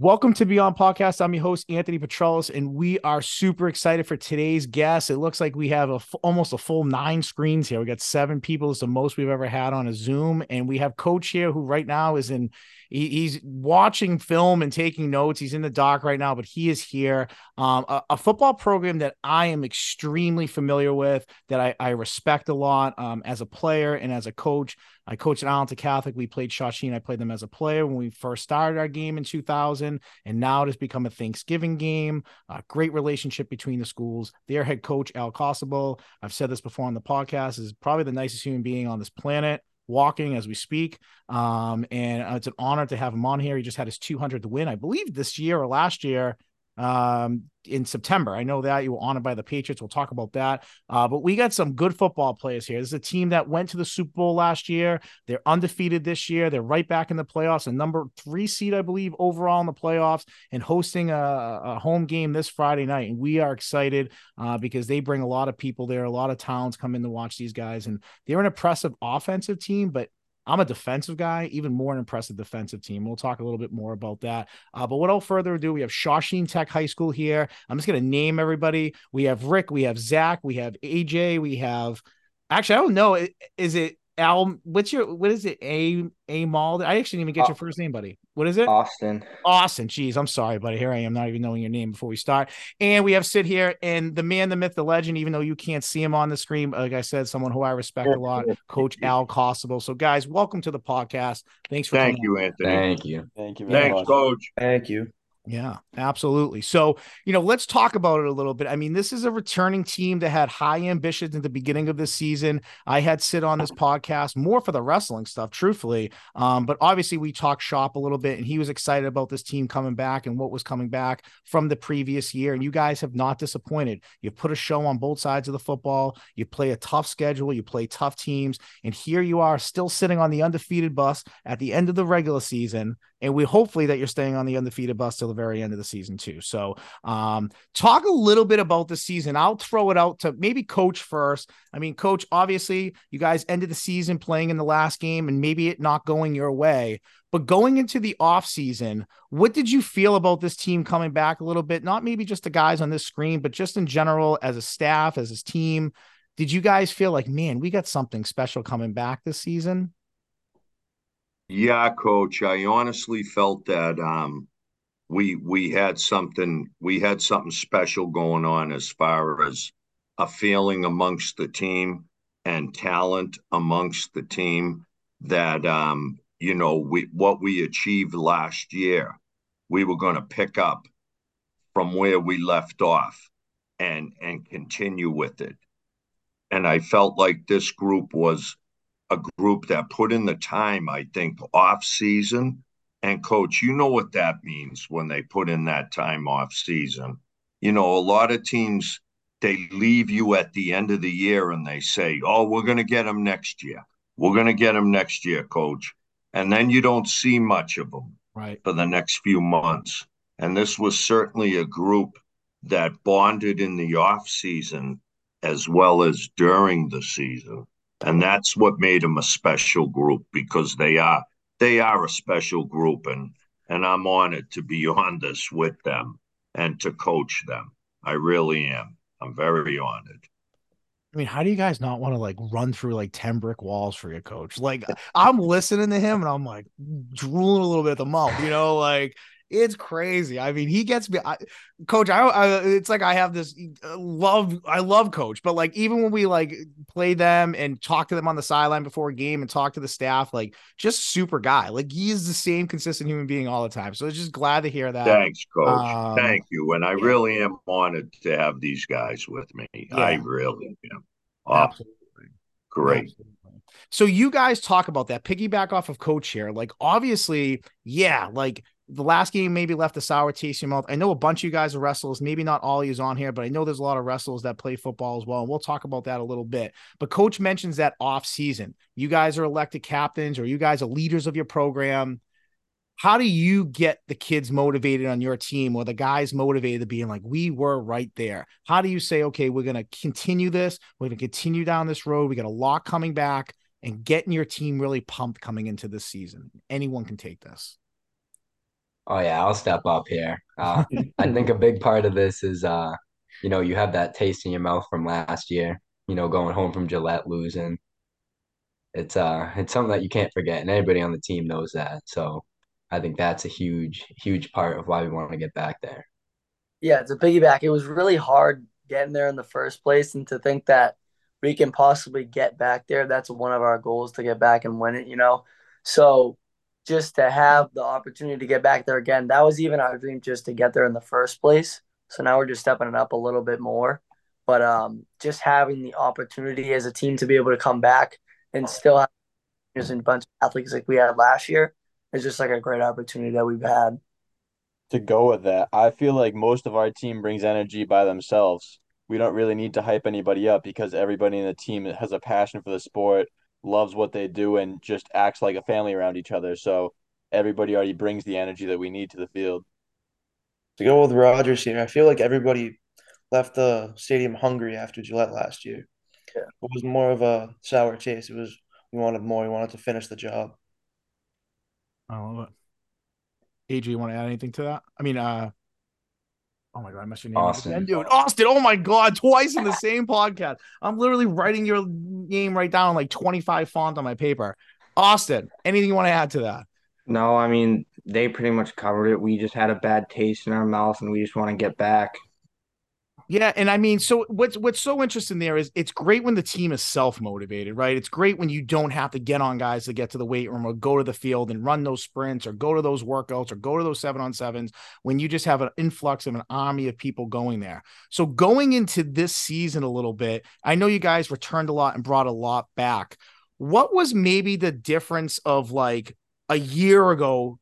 Welcome to Beyond Podcast. I'm your host, Anthony Petrellis, and we are super excited for today's guest. It looks like we have a f- almost a full nine screens here. We got seven people. It's the most we've ever had on a Zoom. And we have Coach here who right now is in he, he's watching film and taking notes. He's in the dock right now, but he is here. Um, a, a, football program that I am extremely familiar with, that I, I respect a lot um, as a player and as a coach. I coached at Arlington Catholic. We played Shawsheen. I played them as a player when we first started our game in 2000, and now it has become a Thanksgiving game. A great relationship between the schools. Their head coach Al Costabile, I've said this before on the podcast, is probably the nicest human being on this planet walking as we speak. Um, and uh, it's an honor to have him on here. He just had his 200th win, I believe, this year or last year um, in September. I know that you were honored by the Patriots. We'll talk about that. Uh, but we got some good football players here. This is a team that went to the Super Bowl last year. They're undefeated this year. They're right back in the playoffs, a number three seed, I believe, overall in the playoffs, and hosting a, a home game this Friday night. And we are excited uh, because they bring a lot of people there. A lot of towns come in to watch these guys, and they're an impressive offensive team, but I'm a defensive guy, even more an impressive defensive team. We'll talk a little bit more about that. Uh, but without further ado, we have Shawsheen Tech High School here. I'm just going to name everybody. We have Rick, we have Zach, we have AJ, we have actually, I don't know. Is it Al, what's your what is it? A A Mall? I actually didn't even get your first name, buddy. What is it? Austin. Austin. Jeez, I'm sorry, buddy. Here I am, not even knowing your name before we start. And we have Sid here, and the man, the myth, the legend. Even though you can't see him on the screen, like I said, someone who I respect a lot, Coach Al Costabile. So, guys, welcome to the podcast. Thanks for thank you, Anthony. Thank you. Thank you. Thanks, much. Coach. Thank you. Yeah, absolutely. So, you know, let's talk about it a little bit. I mean, this is a returning team that had high ambitions at the beginning of this season. I had sit on this podcast more for the wrestling stuff, truthfully. Um, but obviously, we talked shop a little bit, and he was excited about this team coming back and what was coming back from the previous year. And you guys have not disappointed. You've put a show on both sides of the football. You play a tough schedule, you play tough teams, and here you are still sitting on the undefeated bus at the end of the regular season and we hopefully that you're staying on the undefeated bus till the very end of the season too. So, um, talk a little bit about the season. I'll throw it out to maybe coach first. I mean, coach, obviously you guys ended the season playing in the last game and maybe it not going your way, but going into the off season, what did you feel about this team coming back a little bit? Not maybe just the guys on this screen, but just in general as a staff, as a team. Did you guys feel like, man, we got something special coming back this season? Yeah, coach. I honestly felt that um, we we had something we had something special going on as far as a feeling amongst the team and talent amongst the team that um, you know we what we achieved last year we were going to pick up from where we left off and and continue with it and i felt like this group was a group that put in the time, I think, off season. And coach, you know what that means when they put in that time off season. You know, a lot of teams they leave you at the end of the year and they say, "Oh, we're going to get them next year. We're going to get them next year, coach." And then you don't see much of them right for the next few months. And this was certainly a group that bonded in the off season as well as during the season and that's what made them a special group because they are they are a special group and and I'm honored to be on this with them and to coach them. I really am. I'm very honored. I mean, how do you guys not want to like run through like 10 brick walls for your coach? Like, I'm listening to him and I'm like drooling a little bit at the mouth, you know, like it's crazy. I mean, he gets me, I, coach. I, I, it's like I have this uh, love. I love coach, but like even when we like play them and talk to them on the sideline before a game and talk to the staff, like just super guy. Like he is the same consistent human being all the time. So it's just glad to hear that. Thanks, coach. Um, Thank you. And I yeah. really am honored to have these guys with me. Yeah. I really am. Absolutely. Great. Absolutely. So you guys talk about that piggyback off of coach here. Like obviously, yeah, like the last game maybe left a sour taste in your mouth. I know a bunch of you guys are wrestlers. Maybe not all you on here, but I know there's a lot of wrestlers that play football as well. And we'll talk about that a little bit. But coach mentions that off season. You guys are elected captains or you guys are leaders of your program. How do you get the kids motivated on your team or the guys motivated to being like, we were right there? How do you say, okay, we're going to continue this. We're going to continue down this road. We got a lot coming back and getting your team really pumped coming into this season. Anyone can take this. Oh yeah, I'll step up here. Uh, I think a big part of this is, uh, you know, you have that taste in your mouth from last year. You know, going home from Gillette losing. It's uh, it's something that you can't forget, and everybody on the team knows that. So, I think that's a huge, huge part of why we want to get back there. Yeah, to piggyback, it was really hard getting there in the first place, and to think that we can possibly get back there. That's one of our goals to get back and win it. You know, so just to have the opportunity to get back there again, that was even our dream just to get there in the first place. So now we're just stepping it up a little bit more. But um, just having the opportunity as a team to be able to come back and still have just a bunch of athletes like we had last year is just like a great opportunity that we've had. To go with that, I feel like most of our team brings energy by themselves. We don't really need to hype anybody up because everybody in the team has a passion for the sport loves what they do and just acts like a family around each other. So everybody already brings the energy that we need to the field. To go with Rogers here, I feel like everybody left the stadium hungry after Gillette last year. Yeah. It was more of a sour taste. It was we wanted more. We wanted to finish the job. I love it. AJ, you want to add anything to that? I mean, uh, Oh my god, I messed your name Austin. again, dude. Austin. Oh my god, twice in the same podcast. I'm literally writing your name right down like 25 font on my paper. Austin, anything you want to add to that? No, I mean, they pretty much covered it. We just had a bad taste in our mouth and we just want to get back. Yeah, and I mean, so what's what's so interesting there is it's great when the team is self motivated, right? It's great when you don't have to get on guys to get to the weight room or go to the field and run those sprints or go to those workouts or go to those seven on sevens. When you just have an influx of an army of people going there. So going into this season a little bit, I know you guys returned a lot and brought a lot back. What was maybe the difference of like a year ago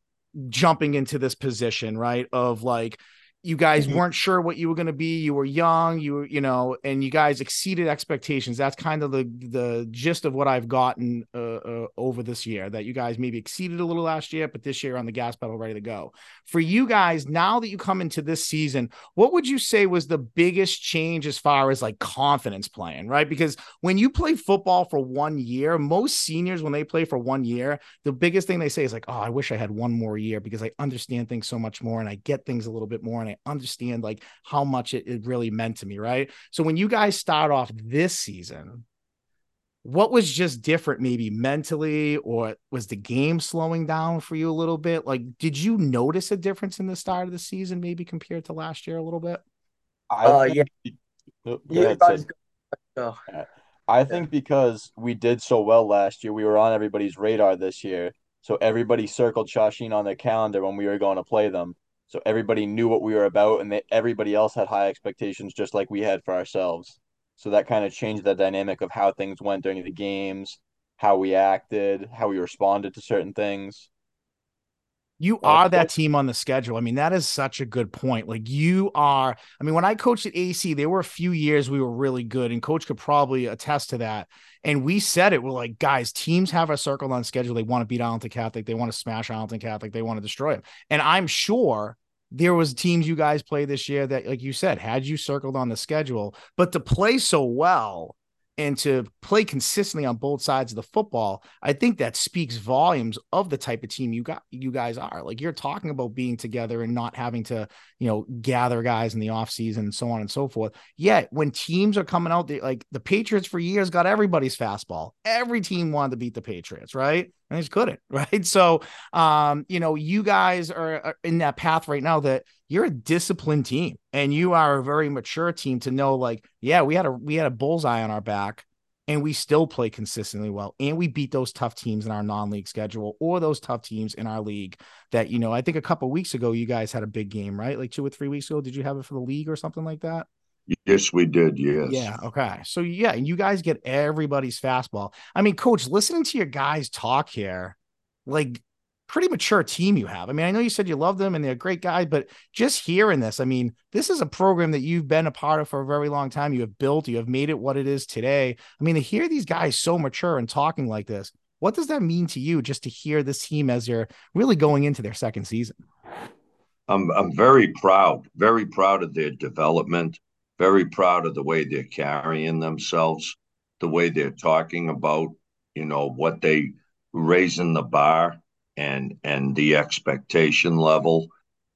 jumping into this position, right? Of like you guys mm-hmm. weren't sure what you were going to be you were young you were you know and you guys exceeded expectations. That's kind of the the gist of what i've gotten uh, uh, over this year that you guys maybe exceeded a little last year but this year on the gas pedal ready to go. For you guys now that you come into this season what would you say was the biggest change as far as like confidence playing right? Because when you play football for one year most seniors when they play for one year the biggest thing they say is like oh i wish i had one more year because i understand things so much more and i get things a little bit more and I understand like how much it, it really meant to me, right? So when you guys start off this season, what was just different maybe mentally or was the game slowing down for you a little bit? Like did you notice a difference in the start of the season maybe compared to last year a little bit? Uh, yeah. oh, yeah ahead, I think because we did so well last year, we were on everybody's radar this year. So everybody circled Shawsheen on their calendar when we were going to play them. So everybody knew what we were about, and they, everybody else had high expectations, just like we had for ourselves. So that kind of changed the dynamic of how things went during the games, how we acted, how we responded to certain things. You oh, are that team on the schedule. I mean, that is such a good point. Like you are. I mean, when I coached at AC, there were a few years we were really good, and coach could probably attest to that. And we said it. We're like, guys, teams have a circle on schedule. They want to beat Arlington Catholic. They want to smash Arlington Catholic. They want to destroy them. And I'm sure there was teams you guys play this year that, like you said, had you circled on the schedule, but to play so well and to play consistently on both sides of the football, I think that speaks volumes of the type of team you got you guys are. Like you're talking about being together and not having to, you know, gather guys in the offseason and so on and so forth. Yet when teams are coming out, they, like the Patriots for years got everybody's fastball. Every team wanted to beat the Patriots, right? And just couldn't, right? So um, you know, you guys are, are in that path right now that you're a disciplined team and you are a very mature team to know like yeah we had a we had a bullseye on our back and we still play consistently well and we beat those tough teams in our non-league schedule or those tough teams in our league that you know i think a couple weeks ago you guys had a big game right like two or three weeks ago did you have it for the league or something like that yes we did yes yeah okay so yeah and you guys get everybody's fastball i mean coach listening to your guys talk here like pretty mature team you have. I mean, I know you said you love them and they're great guys, but just hearing this, I mean, this is a program that you've been a part of for a very long time. You have built, you have made it what it is today. I mean, to hear these guys so mature and talking like this, what does that mean to you just to hear this team as you're really going into their second season? I'm I'm very proud, very proud of their development, very proud of the way they're carrying themselves, the way they're talking about, you know, what they raising the bar and and the expectation level.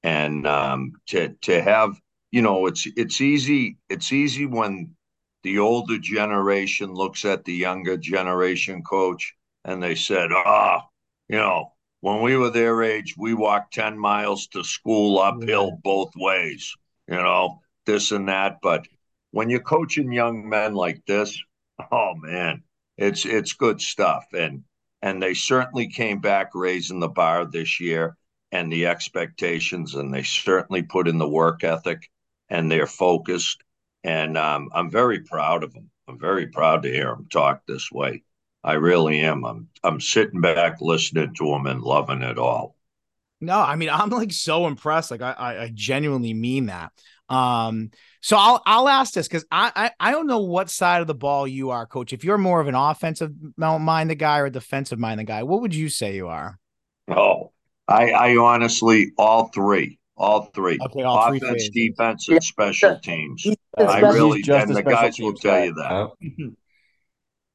And um, to to have you know it's it's easy it's easy when the older generation looks at the younger generation coach and they said ah oh, you know when we were their age we walked 10 miles to school uphill both ways you know this and that but when you're coaching young men like this oh man it's it's good stuff and and they certainly came back raising the bar this year and the expectations, and they certainly put in the work ethic and they're focused. And um, I'm very proud of them. I'm very proud to hear them talk this way. I really am. I'm I'm sitting back listening to them and loving it all. No, I mean I'm like so impressed. Like I I, I genuinely mean that. Um, so I'll I'll ask this because I, I I don't know what side of the ball you are, coach. If you're more of an offensive minded guy or a defensive minded guy, what would you say you are? Oh, I, I honestly, all three, all three, okay, all offense, three defense, and special teams. I really, and the guys will tell guy. you that.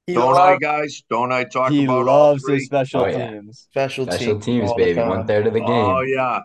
Don't I, guys? Don't I talk he about loves his special oh, teams. Yeah. Special, special teams, baby. One third of the game. Oh yeah,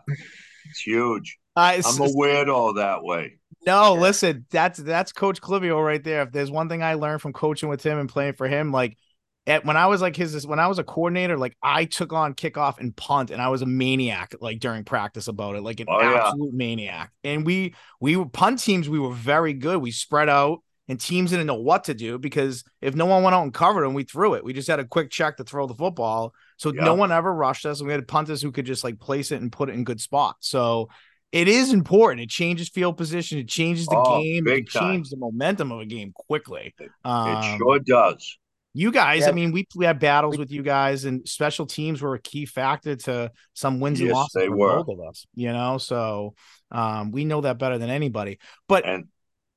it's huge. Uh, I'm a weirdo that way. No, listen, that's that's Coach Clivio right there. If there's one thing I learned from coaching with him and playing for him, like at, when I was like his when I was a coordinator, like I took on kickoff and punt, and I was a maniac like during practice about it, like an oh, absolute yeah. maniac. And we we were punt teams, we were very good. We spread out, and teams didn't know what to do because if no one went out and covered them, we threw it. We just had a quick check to throw the football, so yeah. no one ever rushed us, and we had punters who could just like place it and put it in good spots. So it is important. It changes field position. It changes the oh, game. It changes the momentum of a game quickly. It, um, it sure does. You guys, yeah. I mean, we we had battles with you guys, and special teams were a key factor to some wins yes, and losses they for were. both of us. You know, so um, we know that better than anybody. But and,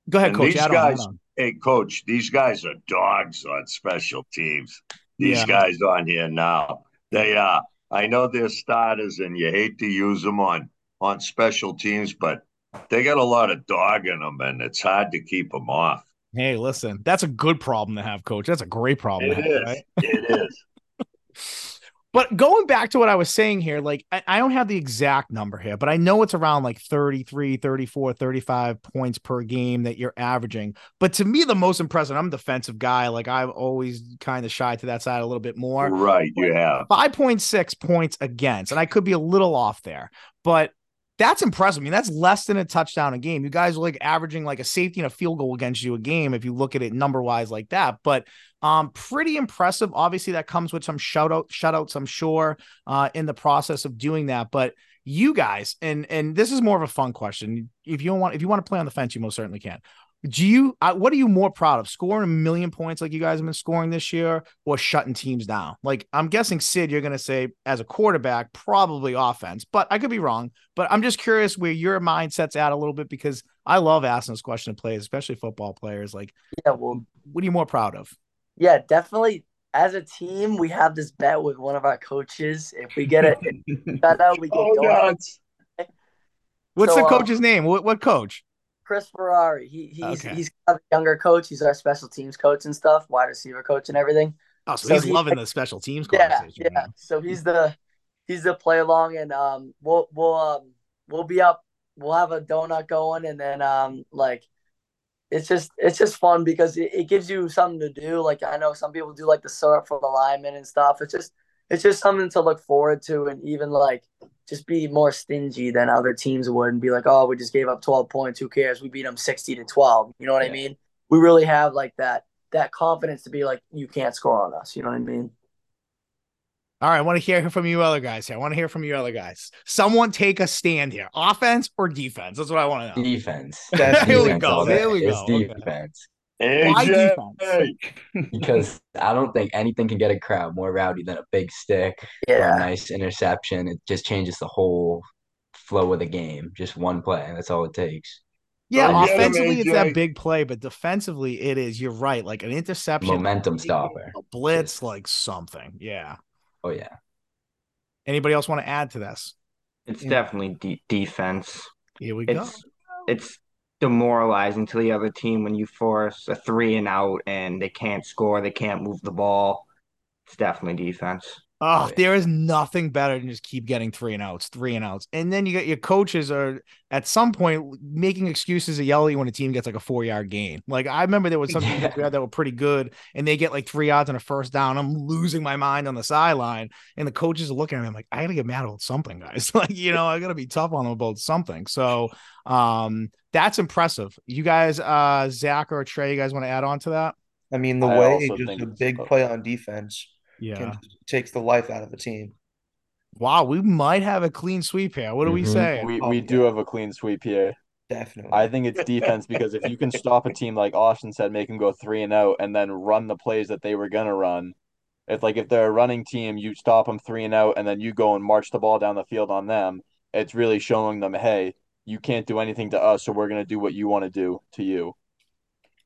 go ahead, coach. These guys, hey, coach, these guys are dogs on special teams. These yeah. guys on here now, they uh I know they're starters, and you hate to use them on on special teams, but they got a lot of dog in them, and it's hard to keep them off. Hey, listen, that's a good problem to have, coach. That's a great problem. It have, is. Right? It is. but going back to what I was saying here, like I, I, don't have the exact number here, but I know it's around like 33, 34, 35 points per game that you're averaging. But to me, the most impressive, I'm a defensive guy. Like I've always kind of shy to that side a little bit more. Right. You have 5.6 points against, and I could be a little off there, but that's impressive. I mean, that's less than a touchdown a game. You guys are like averaging like a safety and a field goal against you a game if you look at it number wise like that. But um, pretty impressive. Obviously, that comes with some shout out shutouts, I'm sure, uh, in the process of doing that. But you guys, and and this is more of a fun question. If you want, if you want to play on the fence, you most certainly can do you uh, what are you more proud of scoring a million points like you guys have been scoring this year or shutting teams down? Like i'm guessing sid you're going to say as a quarterback probably offense but i could be wrong. But i'm just curious where your mindset's at a little bit because i love asking this question to players especially football players. Like yeah well what are you more proud of? Yeah definitely. As a team we have this bet with one of our coaches. If we get it we get oh, donuts. what's so, the uh, coach's um, name? What, what coach Chris Ferrari. He he's okay. he's a younger coach. He's our special teams coach and stuff, wide receiver coach and everything. Oh, so, so he's he, loving the special teams. Yeah, yeah. So he's the he's the play along, and um, we'll we'll um we'll be up. We'll have a donut going, and then um like it's just it's just fun because it, it gives you something to do. Like I know some people do like the syrup for the linemen and stuff. It's just it's just something to look forward to, and even like just be more stingy than other teams would and be like, oh, we just gave up 12 points. Who cares? We beat them 60 to 12. You know what yeah. I mean? We really have like that that confidence to be like, you can't score on us. You know what I mean? All right, I want to hear from you other guys here. I want to hear from you other guys. Someone take a stand here. Offense or defense? That's what I want to know. Defense. That's here we go. There we go. It's defense. Okay. Why defense? because I don't think anything can get a crowd more rowdy than a big stick yeah. or a nice interception. It just changes the whole flow of the game. Just one play. That's all it takes. Yeah, oh, offensively it's that big play, but defensively it is. You're right, like an interception, momentum stopper, a blitz, like something. Yeah. Oh yeah. Anybody else want to add to this? It's yeah. definitely de- defense. Here we it's, go. It's demoralizing to the other team when you force a three and out and they can't score, they can't move the ball. It's definitely defense. Oh, there is nothing better than just keep getting three and outs, three and outs. And then you get your coaches are at some point making excuses to yell at you when a team gets like a four yard gain. Like I remember there was some yeah. teams that were pretty good and they get like three yards on a first down. I'm losing my mind on the sideline. And the coaches are looking at me I'm like, I gotta get mad about something, guys. like, you know, I gotta be tough on them about something. So um that's impressive. You guys, uh Zach or Trey, you guys want to add on to that? I mean, the I way just a big play on defense yeah takes the life out of the team. Wow, we might have a clean sweep here. What do mm-hmm. we say? We we do have a clean sweep here. Definitely. I think it's defense because if you can stop a team like Austin said, make them go three and out, and then run the plays that they were gonna run. It's like if they're a running team, you stop them three and out, and then you go and march the ball down the field on them. It's really showing them, hey, you can't do anything to us, so we're gonna do what you want to do to you.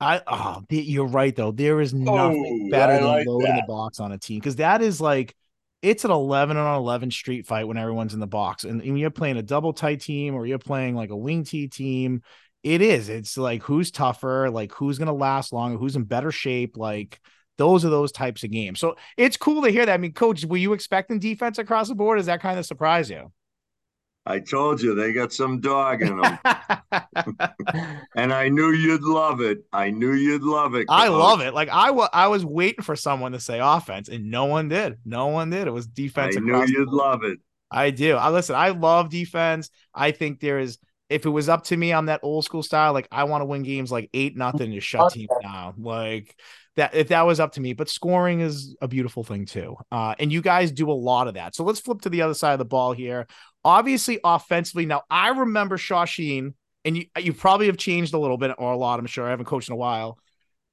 I oh, you're right though. There is nothing oh, better I than like loading the box on a team because that is like it's an 11 on 11 street fight when everyone's in the box. And when you're playing a double tight team or you're playing like a wing T team, it is. It's like who's tougher, like who's going to last longer, who's in better shape. Like those are those types of games. So it's cool to hear that. I mean, coach, were you expecting defense across the board? Does that kind of surprise you? I told you they got some dog in them. and I knew you'd love it. I knew you'd love it. I love it. Like I, w- I was waiting for someone to say offense, and no one did. No one did. It was defense. I knew you'd love it. I do. I listen. I love defense. I think there is. If it was up to me, I'm that old school style. Like I want to win games like eight nothing to shut teams down. Like that if that was up to me. But scoring is a beautiful thing too. Uh, and you guys do a lot of that. So let's flip to the other side of the ball here. Obviously, offensively, now I remember Shawsheen, and you you probably have changed a little bit or a lot. I'm sure I haven't coached in a while.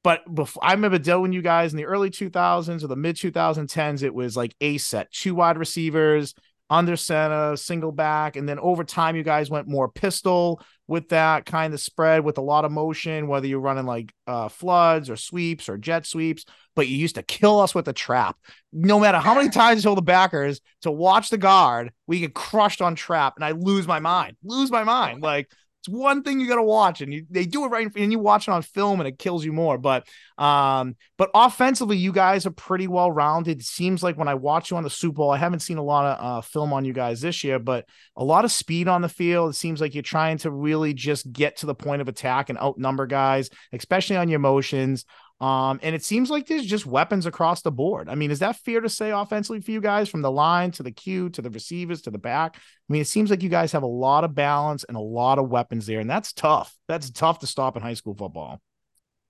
But before I remember dealing you guys in the early 2000s or the mid 2010s, it was like a set, two wide receivers, under center, single back. And then over time, you guys went more pistol with that kind of spread with a lot of motion, whether you're running like uh, floods or sweeps or jet sweeps. But you used to kill us with the trap. No matter how many times you told the backers to watch the guard, we get crushed on trap. And I lose my mind, lose my mind. Like, it's one thing you got to watch, and you, they do it right, and you watch it on film, and it kills you more. But um, but offensively, you guys are pretty well rounded. Seems like when I watch you on the Super Bowl, I haven't seen a lot of uh, film on you guys this year, but a lot of speed on the field. It seems like you're trying to really just get to the point of attack and outnumber guys, especially on your motions. Um, and it seems like there's just weapons across the board. I mean, is that fair to say offensively for you guys from the line to the Q to the receivers to the back? I mean, it seems like you guys have a lot of balance and a lot of weapons there, and that's tough. That's tough to stop in high school football.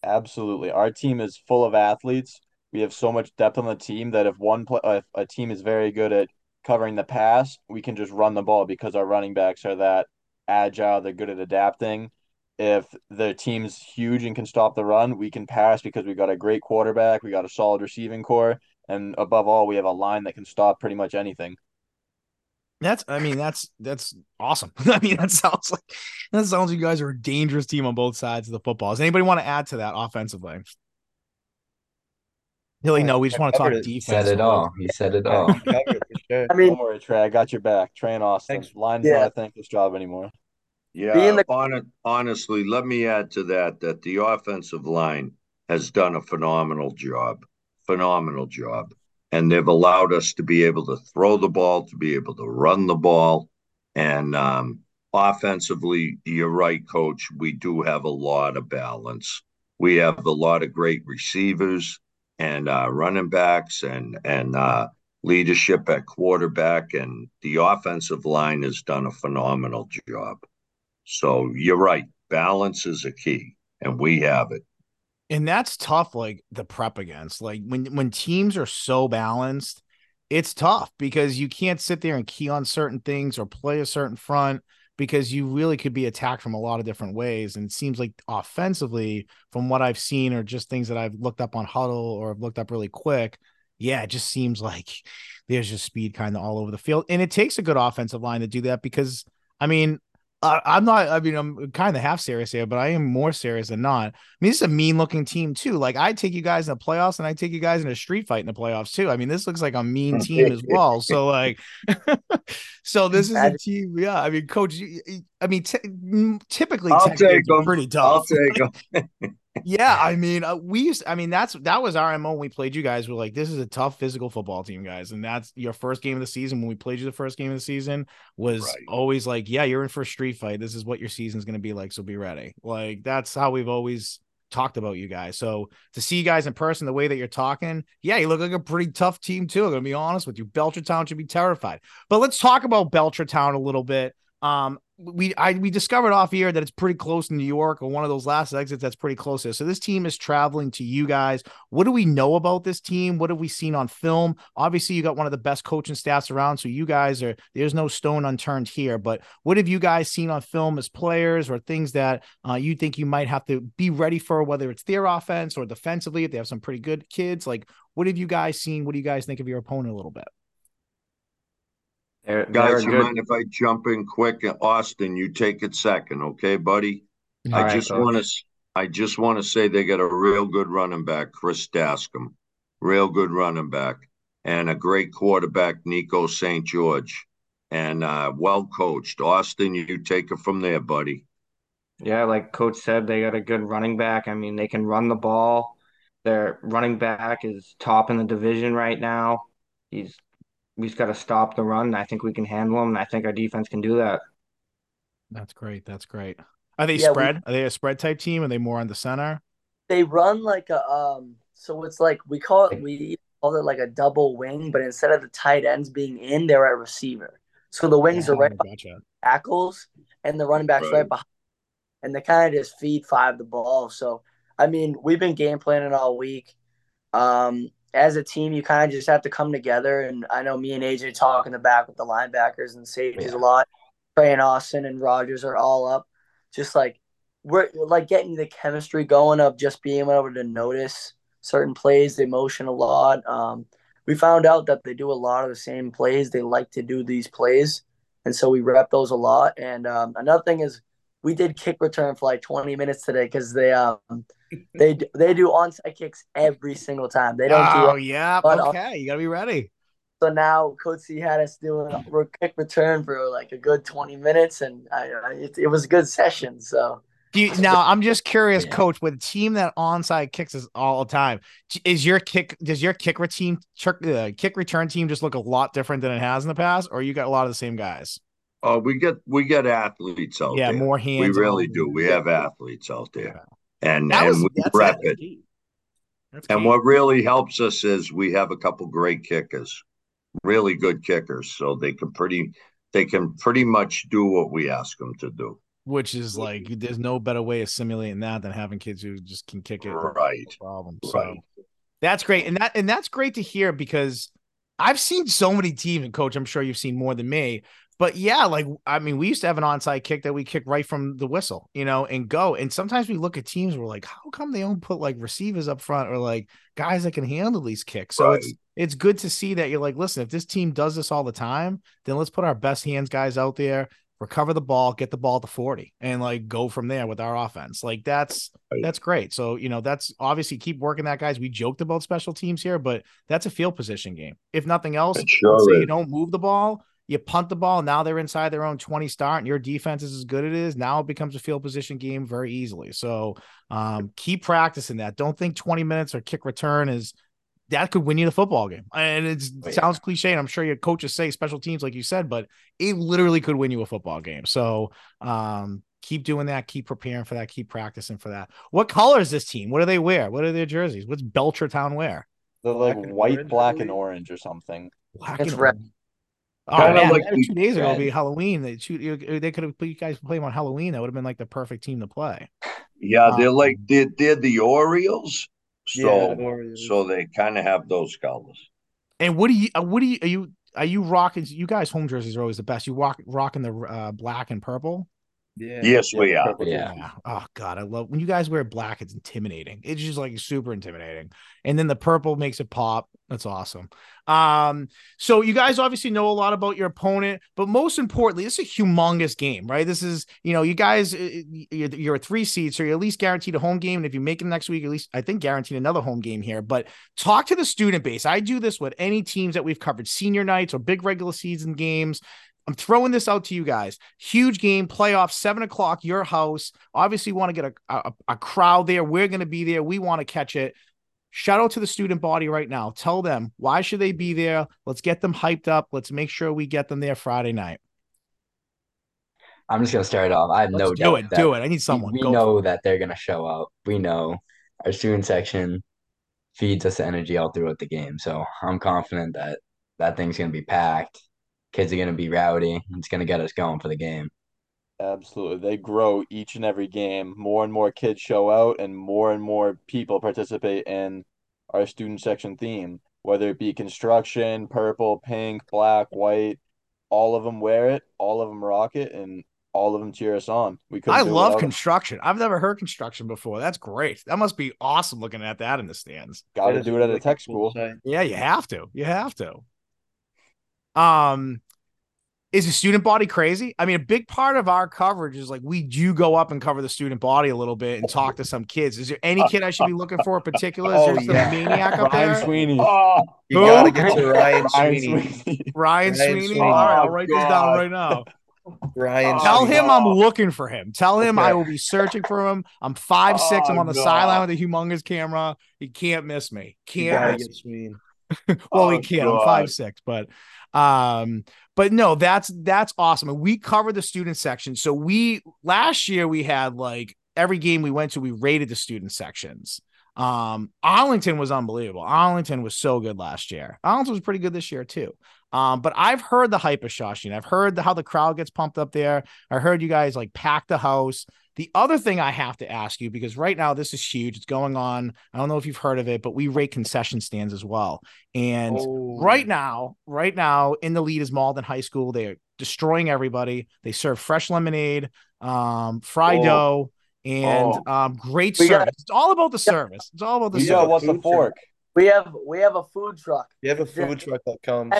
Absolutely. Our team is full of athletes. We have so much depth on the team that if one play, if a team is very good at covering the pass, we can just run the ball because our running backs are that agile. They're good at adapting if the team's huge and can stop the run, we can pass because we've got a great quarterback, we got a solid receiving corps, and above all, we have a line that can stop pretty much anything. That's I mean that's that's awesome. I mean that sounds like that sounds like you guys are a dangerous team on both sides of the football. Does anybody want to add to that offensively? Hilly, no, we just want to talk defense. Said it all. You said it all. I mean, don't worry, Trey. I got your back. Trey and Austin. Line's yeah. not a thankless job anymore. Yeah, the- on, honestly, let me add to that that the offensive line has done a phenomenal job, phenomenal job, and they've allowed us to be able to throw the ball, to be able to run the ball, and um, offensively, you're right, Coach. We do have a lot of balance. We have a lot of great receivers and uh, running backs, and and uh, leadership at quarterback, and the offensive line has done a phenomenal job. So you're right. Balance is a key, and we have it. And that's tough, like the prep against. Like when when teams are so balanced, it's tough because you can't sit there and key on certain things or play a certain front because you really could be attacked from a lot of different ways. And it seems like offensively, from what I've seen or just things that I've looked up on huddle or have looked up really quick, yeah, it just seems like there's just speed kind of all over the field. And it takes a good offensive line to do that because I mean, I'm not. I mean, I'm kind of half serious here, but I am more serious than not. I mean, this is a mean looking team too. Like I take you guys in the playoffs, and I take you guys in a street fight in the playoffs too. I mean, this looks like a mean team as well. So like, so this is a team. Yeah, I mean, coach. I mean, t- typically, I'll take them. Pretty tough. I'll take them. yeah, I mean, uh, we used. I mean, that's that was our mo when we played you guys. We're like, this is a tough physical football team, guys, and that's your first game of the season. When we played you the first game of the season, was right. always like, yeah, you're in for a street fight. This is what your season's going to be like, so be ready. Like that's how we've always talked about you guys. So to see you guys in person, the way that you're talking, yeah, you look like a pretty tough team too. I'm gonna be honest with you. Belchertown should be terrified. But let's talk about Belchertown a little bit. Um, we I we discovered off here that it's pretty close in New York or one of those last exits that's pretty close here. So this team is traveling to you guys. What do we know about this team? What have we seen on film? Obviously, you got one of the best coaching staffs around, so you guys are there's no stone unturned here. But what have you guys seen on film as players or things that uh, you think you might have to be ready for, whether it's their offense or defensively? If they have some pretty good kids, like what have you guys seen? What do you guys think of your opponent a little bit? They're, Guys, they're you mind if I jump in quick? Austin, you take it second, okay, buddy? All I right, just want to. I just want to say they got a real good running back, Chris Dascom, real good running back, and a great quarterback, Nico St. George, and uh, well coached. Austin, you take it from there, buddy. Yeah, like Coach said, they got a good running back. I mean, they can run the ball. Their running back is top in the division right now. He's we just got to stop the run. I think we can handle them. I think our defense can do that. That's great. That's great. Are they yeah, spread? We, Are they a spread type team? Are they more on the center? They run like a um. So it's like we call it we call it like a double wing, but instead of the tight ends being in, they're at receiver. So the wings yeah, are right gotcha. tackles, and the running backs right, right behind, and they kind of just feed five the ball. So I mean, we've been game planning all week. Um, as a team, you kind of just have to come together. And I know me and AJ talk in the back with the linebackers and safeties yeah. a lot. Trey and Austin and Rogers are all up. Just like we're like getting the chemistry going of just being able to notice certain plays. They motion a lot. Um, we found out that they do a lot of the same plays. They like to do these plays, and so we rep those a lot. And um, another thing is we did kick return for like 20 minutes today because they um they they do onside kicks every single time. They don't oh, do. Oh yeah, okay, you gotta be ready. So now Coach C had us doing a kick return for like a good 20 minutes, and I, I it, it was a good session. So. You, now I'm just curious, yeah. Coach. With a team that onside kicks is all the time, is your kick? Does your kick return uh, kick return team just look a lot different than it has in the past, or you got a lot of the same guys? Oh, we get we get athletes out yeah, there. Yeah, more hands. We really do. We have athletes out there, and that and was, we rep it. And what really helps us is we have a couple great kickers, really good kickers, so they can pretty they can pretty much do what we ask them to do. Which is like there's no better way of simulating that than having kids who just can kick it. Right. No problem. So right. that's great, and that and that's great to hear because I've seen so many teams, and coach, I'm sure you've seen more than me, but yeah, like I mean, we used to have an onside kick that we kick right from the whistle, you know, and go. And sometimes we look at teams, we're like, how come they don't put like receivers up front or like guys that can handle these kicks? So right. it's it's good to see that you're like, listen, if this team does this all the time, then let's put our best hands guys out there, recover the ball, get the ball to 40, and like go from there with our offense. Like that's that's great. So, you know, that's obviously keep working that, guys. We joked about special teams here, but that's a field position game. If nothing else, sure say you don't move the ball you punt the ball. Now they're inside their own 20 start, and your defense is as good as it is. Now it becomes a field position game very easily. So um, keep practicing that. Don't think 20 minutes or kick return is that could win you the football game. And it oh, sounds cliche, and I'm sure your coaches say special teams, like you said, but it literally could win you a football game. So um, keep doing that, keep preparing for that, keep practicing for that. What color is this team? What do they wear? What are their jerseys? What's Belchertown wear? They're like white, black, and orange or something. Black it's and red. Orange. Oh man, like two days ago be Halloween. They they could have put you guys play them on Halloween. That would have been like the perfect team to play. Yeah, they're um, like they're, they're the Orioles, so yeah, so they kind of have those colors. And what do you? Uh, what do you? Are you? Are you rocking? You guys, home jerseys are always the best. You rock rocking the uh, black and purple. Yeah. Yes, we are. Yeah. yeah. Oh God, I love when you guys wear black. It's intimidating. It's just like super intimidating. And then the purple makes it pop. That's awesome. Um, so you guys obviously know a lot about your opponent, but most importantly, this is a humongous game, right? This is, you know, you guys, uh, uh, you're a three seed, so you're at least guaranteed a home game. And if you make it next week, at least I think guaranteed another home game here. But talk to the student base. I do this with any teams that we've covered, senior nights or big regular season games I'm throwing this out to you guys. Huge game, playoff, seven o'clock, your house. Obviously, want to get a, a, a crowd there. We're going to be there. We want to catch it. Shout out to the student body right now. Tell them why should they be there. Let's get them hyped up. Let's make sure we get them there Friday night. I'm just gonna start off. I have Let's no do doubt. it. that Do it. I need someone. We, Go know that they're gonna show up. We know our student section feeds us energy all throughout the game. So I'm confident that that thing's gonna be packed. Kids are gonna be rowdy. It's gonna get us going for the game. Absolutely. They grow each and every game. More and more kids show out, and more and more people participate in our student section theme, whether it be construction, purple, pink, black, white. All of them wear it, all of them rock it, and all of them cheer us on. We couldn't I love without 'em. construction. I've never heard construction before. That's great. That must be awesome looking at that in the stands. Got to do it at a tech school. Yeah, you have to. You have to. Um, is the student body crazy? I mean, a big part of our coverage is like we do go up and cover the student body a little bit and talk to some kids. Is there any kid I should be looking for in particular? Is Oh, there some yeah. maniac up Ryan there? Sweeney. Oh, You Who? gotta get to Ryan Sweeney. Ryan Sweeney. Sweeney. Ryan Ryan Sweeney. Sweeney. All right, I'll Oh, write this down right now. Ryan Tell Sweeney. him I'm looking for him. Tell him I will be searching for him. I'm five six. I'm Oh, on the God. sideline with a humongous camera. He can't miss me. Can't gotta miss get Sweeney. well, he Oh, can. I'm five six, but um, but no, that's that's awesome. And we covered the student section. So we last year we had like every game we went to, we rated the student sections. Um, Arlington was unbelievable. Arlington was so good last year. Arlington was pretty good this year too. Um, but I've heard the hype of Shawsheen. I've heard the, how the crowd gets pumped up there. I heard you guys like pack the house. The other thing I have to ask you, because right now this is huge, it's going on. I don't know if you've heard of it, but we rate concession stands as well. And Oh. right now, right now in the lead is Malden High School. They're destroying everybody. They serve fresh lemonade, um, fry Oh. dough, and Oh. um, great We service. got- it's all about the service. It's all about the You Yeah, know service. what's the fork? We have we have a food truck. You have a food truck that comes.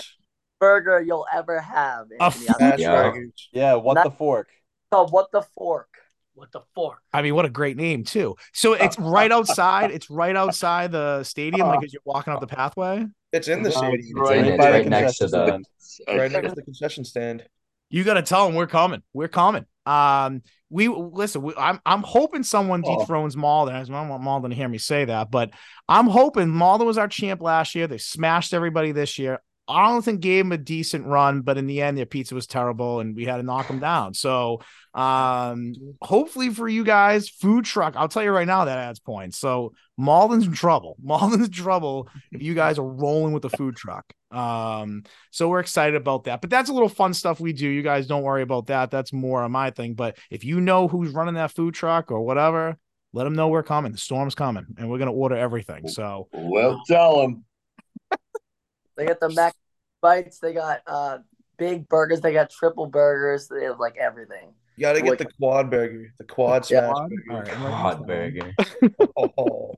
Burger you'll ever have. A Anthony. food- Smash Yeah. Yeah, what Not- the fork? So what the fork? What the fork? I mean, what a great name too. So it's right outside. It's right outside the stadium, like as you're walking up the pathway. It's in the It's stadium. right- It's right next to the. Right next to the concession stand. You got to tell them we're coming. We're coming. Um, we listen. We, I'm I'm hoping someone Oh. dethrones Malden. I don't want Malden to hear me say that, but I'm hoping Malden was our champ last year. They smashed everybody this year. Arlington gave him a decent run, but in the end, their pizza was terrible, and we had to knock them down. So, um, hopefully for you guys, food truck. I'll tell you right now that adds points. So Malden's in trouble. Malden's in trouble if you guys are rolling with the food truck. Um, so we're excited about that. But that's a little fun stuff we do. You guys don't worry about that. That's more on my thing. But if you know who's running that food truck or whatever, let them know we're coming. The storm's coming, and we're gonna order everything. So Well, tell him. They got the mac bites. They got uh big burgers. They got triple burgers. They have like everything. You gotta get Like- the quad burger. The quad Yeah. smash All burger. right, I'm Hot writing this burger. Oh,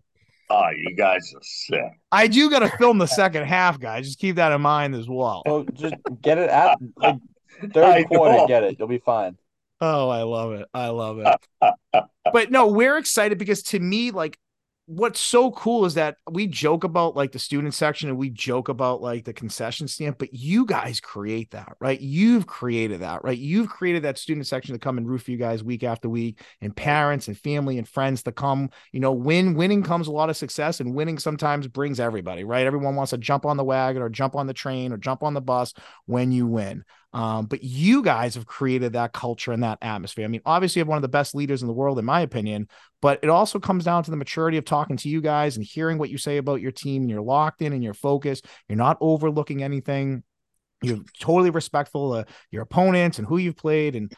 Oh, you guys are sick. I do got to film the second half, guys. Just keep that in mind as well. So just get it at like I third quarter, know. get it. You'll be fine. Oh, I love it. I love it. but no, we're excited because to me, like, what's so cool is that we joke about like the student section and we joke about like the concession stand, but you guys create that, right? You've created that, right? You've created that student section to come and root for you guys week after week, and parents and family and friends to come. You know, win winning comes a lot of success, and winning sometimes brings everybody, right? Everyone wants to jump on the wagon or jump on the train or jump on the bus when you win. Um, but you guys have created that culture and that atmosphere. I mean, obviously, you have one of the best leaders in the world, in my opinion, but it also comes down to the maturity of talking to you guys and hearing what you say about your team. And you're locked in and you're focused. You're not overlooking anything. You're totally respectful of your opponents and who you've played. And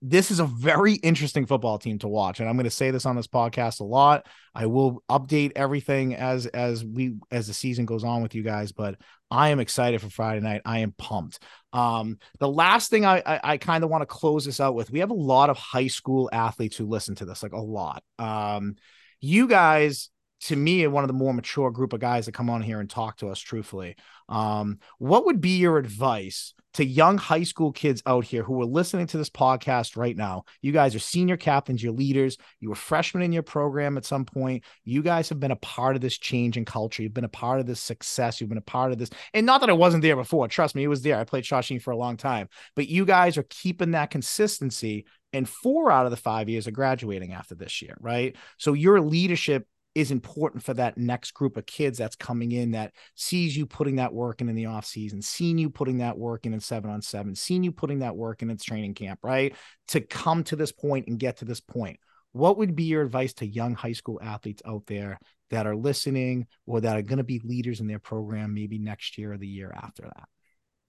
this is a very interesting football team to watch. And I'm going to say this on this podcast a lot. I will update everything as as we as the season goes on with you guys, but I am excited for Friday night. I am pumped. Um, the last thing I I, I kind of want to close this out with, we have a lot of high school athletes who listen to this, like a lot. Um, you guys to me one of the more mature group of guys that come on here and talk to us truthfully. Um, what would be your advice to young high school kids out here who are listening to this podcast right now? You guys are senior captains, you're leaders, you were freshmen in your program at some point. You guys have been a part of this change in culture. You've been a part of this success. You've been a part of this. And not that it wasn't there before. Trust me, it was there. I played Shawsheen for a long time, but you guys are keeping that consistency and four out of the five years are graduating after this year, right? So your leadership is important for that next group of kids that's coming in that sees you putting that work in in the off season, seeing you putting that work in in seven on seven, seeing you putting that work in its training camp, right? To come to this point and get to this point. What would be your advice to young high school athletes out there that are listening or that are going to be leaders in their program maybe next year or the year after that?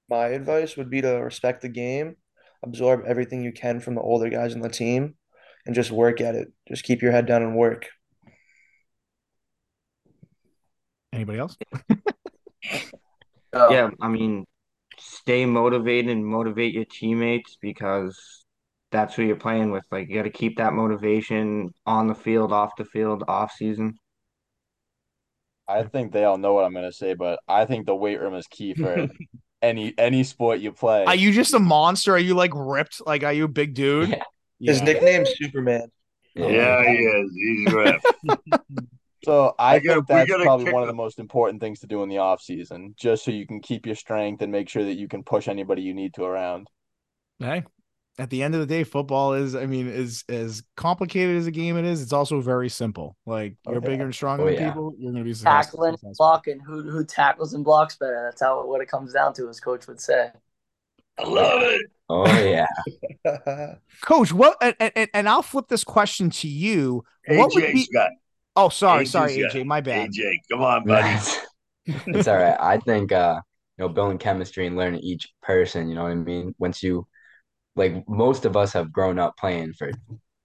My advice would be to respect the game, absorb everything you can from the older guys on the team, and just work at it. Just keep your head down and work. Anybody else? uh, yeah, I mean, stay motivated and motivate your teammates because that's who you're playing with. Like you got to keep that motivation on the field, off the field, off season. I think they all know what I'm gonna say, but I think the weight room is key for any any sport you play. Are you just a monster? Are you like ripped? Like, are you a big dude? Yeah. His yeah. nickname's Superman. Yeah, he is. He's ripped. So I, I think gotta, that's probably one of the most important things to do in the off season, just so you can keep your strength and make sure that you can push anybody you need to around. Hey, at the end of the day, football is, I mean, is as complicated as a game it is. It's also very simple. Like oh, you're okay. bigger and stronger oh, than yeah. people, you're going to be tackling, blocking. Who who tackles and blocks better? That's how what it comes down to, as coach would say. I love it. Oh yeah, coach. What? And, and, and I'll flip this question to you. AJ's what would be? Got Oh, sorry, AJ's sorry, AJ. My bad. AJ, come on, buddy. it's all right. I think uh, you know, building chemistry and learning each person, you know what I mean? Once you like most of us have grown up playing for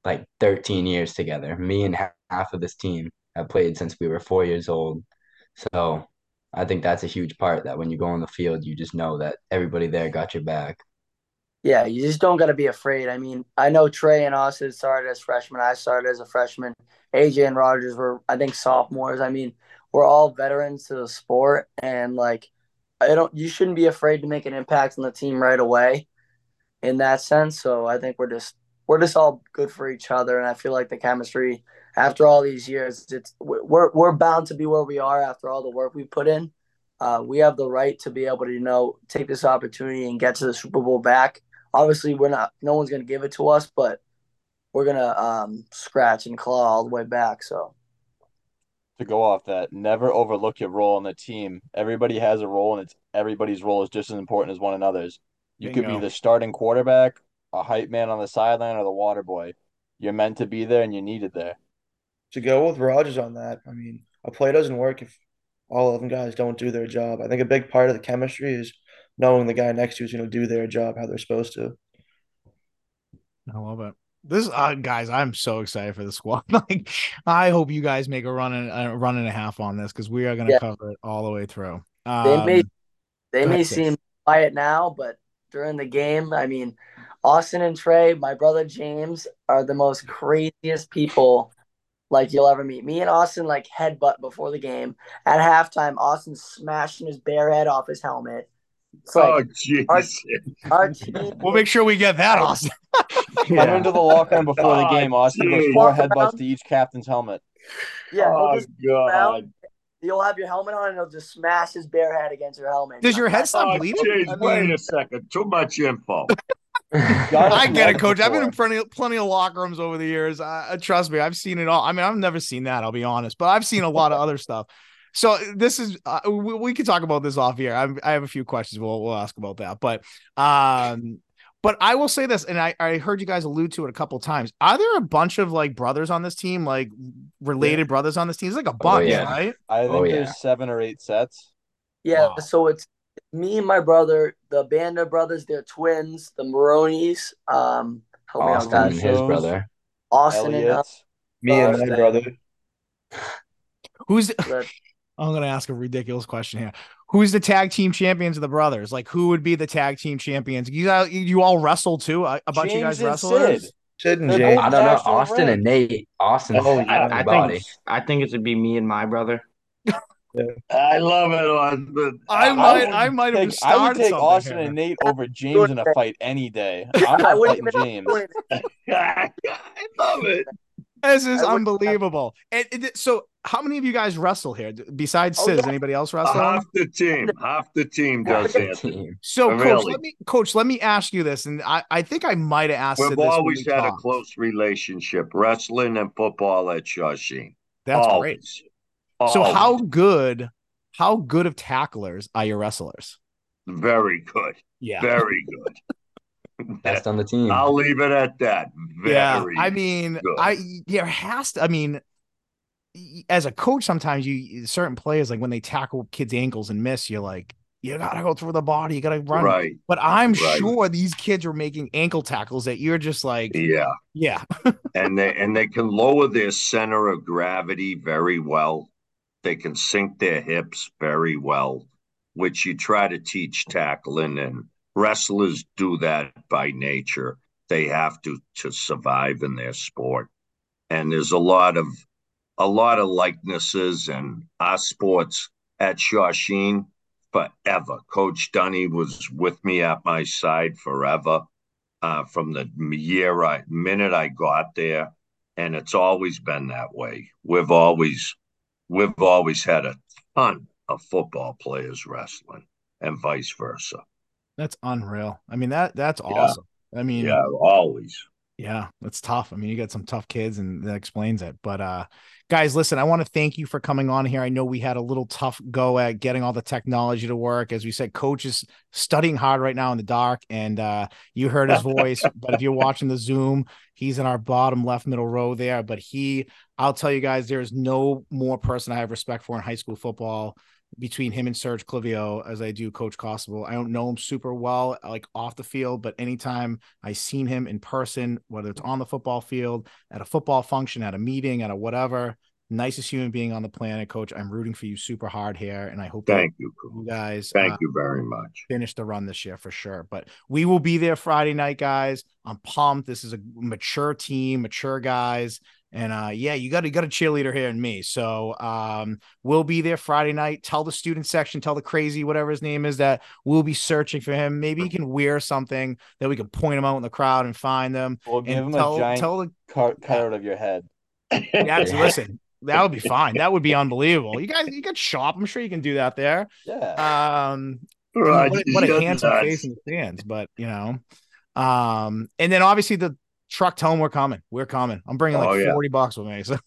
like 13 years together. Me and half of this team have played since we were four years old. So I think that's a huge part that when you go on the field, you just know that everybody there got your back. Yeah, you just don't got to be afraid. I mean, I know Trey and Austin started as freshmen. I started as a freshman. AJ and Rogers were, I think, sophomores. I mean, we're all veterans to the sport, and like, I don't. You shouldn't be afraid to make an impact on the team right away, in that sense. So I think we're just we're just all good for each other, and I feel like the chemistry after all these years, it's we're we're bound to be where we are after all the work we put in. Uh, we have the right to be able to, you know, take this opportunity and get to the Super Bowl back obviously we're not no one's gonna give it to us, but we're gonna um, scratch and claw all the way back. So to go off that, never overlook your role on the team. Everybody has a role, and it's everybody's role is just as important as one another's. You Bingo. could be the starting quarterback, a hype man on the sideline, or the water boy. You're meant to be there, and you're needed there. To go with Rogers on that, I mean, a play doesn't work if all of them guys don't do their job. I think a big part of the chemistry is knowing the guy next to you is going to do their job how they're supposed to. I love it. This uh, guys, I'm so excited for the squad. like, I hope you guys make a run and a run and a half on this because we are going to yeah. cover it all the way through. Um, they may they may seem quiet now, but during the game, I mean, Austin and Trey, my brother James, are the most craziest people like you'll ever meet. Me and Austin like headbutt before the game. At halftime, Austin smashing his bare head off his helmet. So oh, jeez. Our, our team, we'll make sure we get that, Austin. yeah. Come into the locker room before the game, Austin. Goes four headbutts to each captain's helmet. Yeah. Oh, God. You'll have your helmet on, and he'll just smash his bare head against your helmet. Does your head stop oh, bleeding? Geez, wait a second. Too much info. I get it, coach. I've been in plenty of, plenty of locker rooms over the years. Uh, trust me, I've seen it all. I mean, I've never seen that. I'll be honest, but I've seen a lot of other stuff. So this is uh, we, we could talk about this off here. I'm, i have a few questions. We'll we'll ask about that, but um, but I will say this, and I I heard you guys allude to it a couple times. Are there a bunch of like brothers on this team, like related yeah. brothers on this team? It's like a oh, bunch, oh, yeah. right? I think oh, there's yeah. seven or eight sets. Yeah, wow. so it's me and my brother, the Banda brothers. They're twins. The Maronis. Um, Austin and his brother. Austin Elliot. and uh, me and my brother. Who's I'm gonna ask a ridiculous question here. Who's the tag team champions of the brothers? Like, who would be the tag team champions? You you all wrestle too. A, a bunch James of you guys wrestlers. Sid and James. I don't know. national Austin and. Nate. Austin. Oh, yeah. I, I think I think it would be me and my brother. I love it, Austin. I I might, would I might have take, I would started take something Austin here. and Nate over James in a fight any day. I'm not wouldn't fighting James. I love it. This is I would- unbelievable. And, and so, how many of you guys wrestle here besides Oh, Sis? yeah. Anybody else uh, wrestle? Half the team, half the team does Good it. team. So, coach, Really? let me, coach, let me ask you this, and I, I think I might have asked. We've this always we had a close relationship, wrestling and football at Shawsheen. That's great. Always. So, how good, how good of tacklers are your wrestlers? Very good. Yeah, Very good. Best on the team. I'll leave it at that. Very yeah. I mean, good. I there has to. I mean, y- as a coach, sometimes you certain players like when they tackle kids' ankles and miss, you're like, you gotta go through the body, you gotta run. right. But I'm Right. sure these kids are making ankle tackles that you're just like, Yeah. yeah, and they and they can lower their center of gravity very well. They can sink their hips very well, which you try to teach tackling and wrestlers do that by nature. They have to to survive in their sport. And there's a lot of a lot of likenesses and our sports at Shawsheen forever. Coach Dunny was with me at my side forever uh, from the year I minute I got there, and it's always been that way. We've always we've always had a ton of football players wrestling, and vice versa. that's unreal. I mean that that's Yeah. awesome. I mean, Yeah, always. Yeah, that's tough. I mean, you got some tough kids and that explains it. But uh guys, listen, I want to thank you for coming on here. I know we had a little tough go at getting all the technology to work. As we said, coach is studying hard right now in the dark and uh you heard his voice, but if you're watching the Zoom, he's in our bottom left middle row there, but he I'll tell you guys there's no more person I have respect for in high school football between him and Serge Clivio as I do Coach Costabile. I don't know him super well, like off the field, but anytime I've seen him in person, whether it's on the football field, at a football function, at a meeting, at a whatever, nicest human being on the planet, Coach. I'm rooting for you super hard here, and I hope Thank you. you guys Thank uh, you very much. finish the run this year for sure. But we will be there Friday night, guys. I'm pumped. This is a mature team, mature guys. And uh yeah, you got you got a cheerleader here in me. So um we'll be there Friday night. Tell the student section, tell the crazy, whatever his name is, that we'll be searching for him. Maybe he can wear something that we can point him out in the crowd and find them. We'll give And him tell, a giant tell the cut, cut out of your head. yeah, listen, that would be fine. That would be unbelievable. You guys, you can shop. I'm sure you can do that there. Yeah. Um, Right, what, a- what a handsome face in the stands, but you know, um, and then obviously the truck tell them we're coming. We're coming. I'm bringing like Oh, yeah. 40 bucks with me, so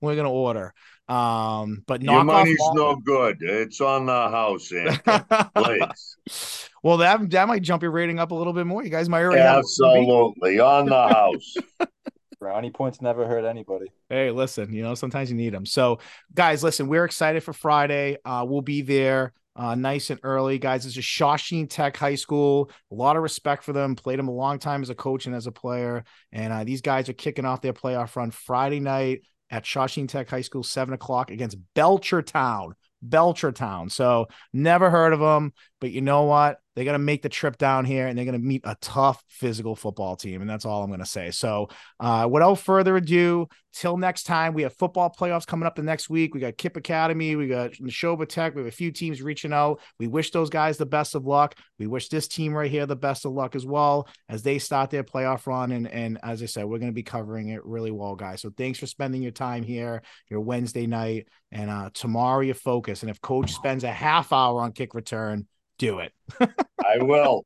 we're gonna order. Um, but Your knock off money's no good. It's on the house, Anthony. Please. well, that that might jump your rating up a little bit more. You guys might already have Absolutely. On the house. Brownie points never hurt anybody. Hey, listen, you know, sometimes you need them. So, guys, listen, we're excited for Friday. Uh, we'll be there uh, nice and early. Guys, this is Shawsheen Tech High School. A lot of respect for them. Played them a long time as a coach and as a player. And uh, these guys are kicking off their playoff run Friday night at Shawsheen Tech High School, seven o'clock against Belchertown. Belchertown. So, never heard of them, but you know what? They're going to make the trip down here and they're going to meet a tough physical football team. And that's all I'm going to say. So, uh, without further ado, till next time, we have football playoffs coming up the next week. We got KIPP Academy, we got Nashoba Tech, we have a few teams reaching out. We wish those guys the best of luck. We wish this team right here the best of luck as well as they start their playoff run. And and as I said, we're going to be covering it really well, guys. So thanks for spending your time here, your Wednesday night, and uh, tomorrow your focus. And if Coach spends a half hour on kick return, do it. I will.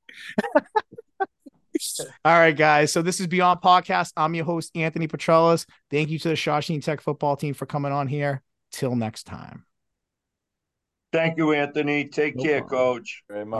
All right, guys. So this is Beyond Podcast. I'm your host, Anthony Petrellis. Thank you to the Shawsheen Tech football team for coming on here. Till next time. Thank you, Anthony. Take No care, problem. coach. Very much.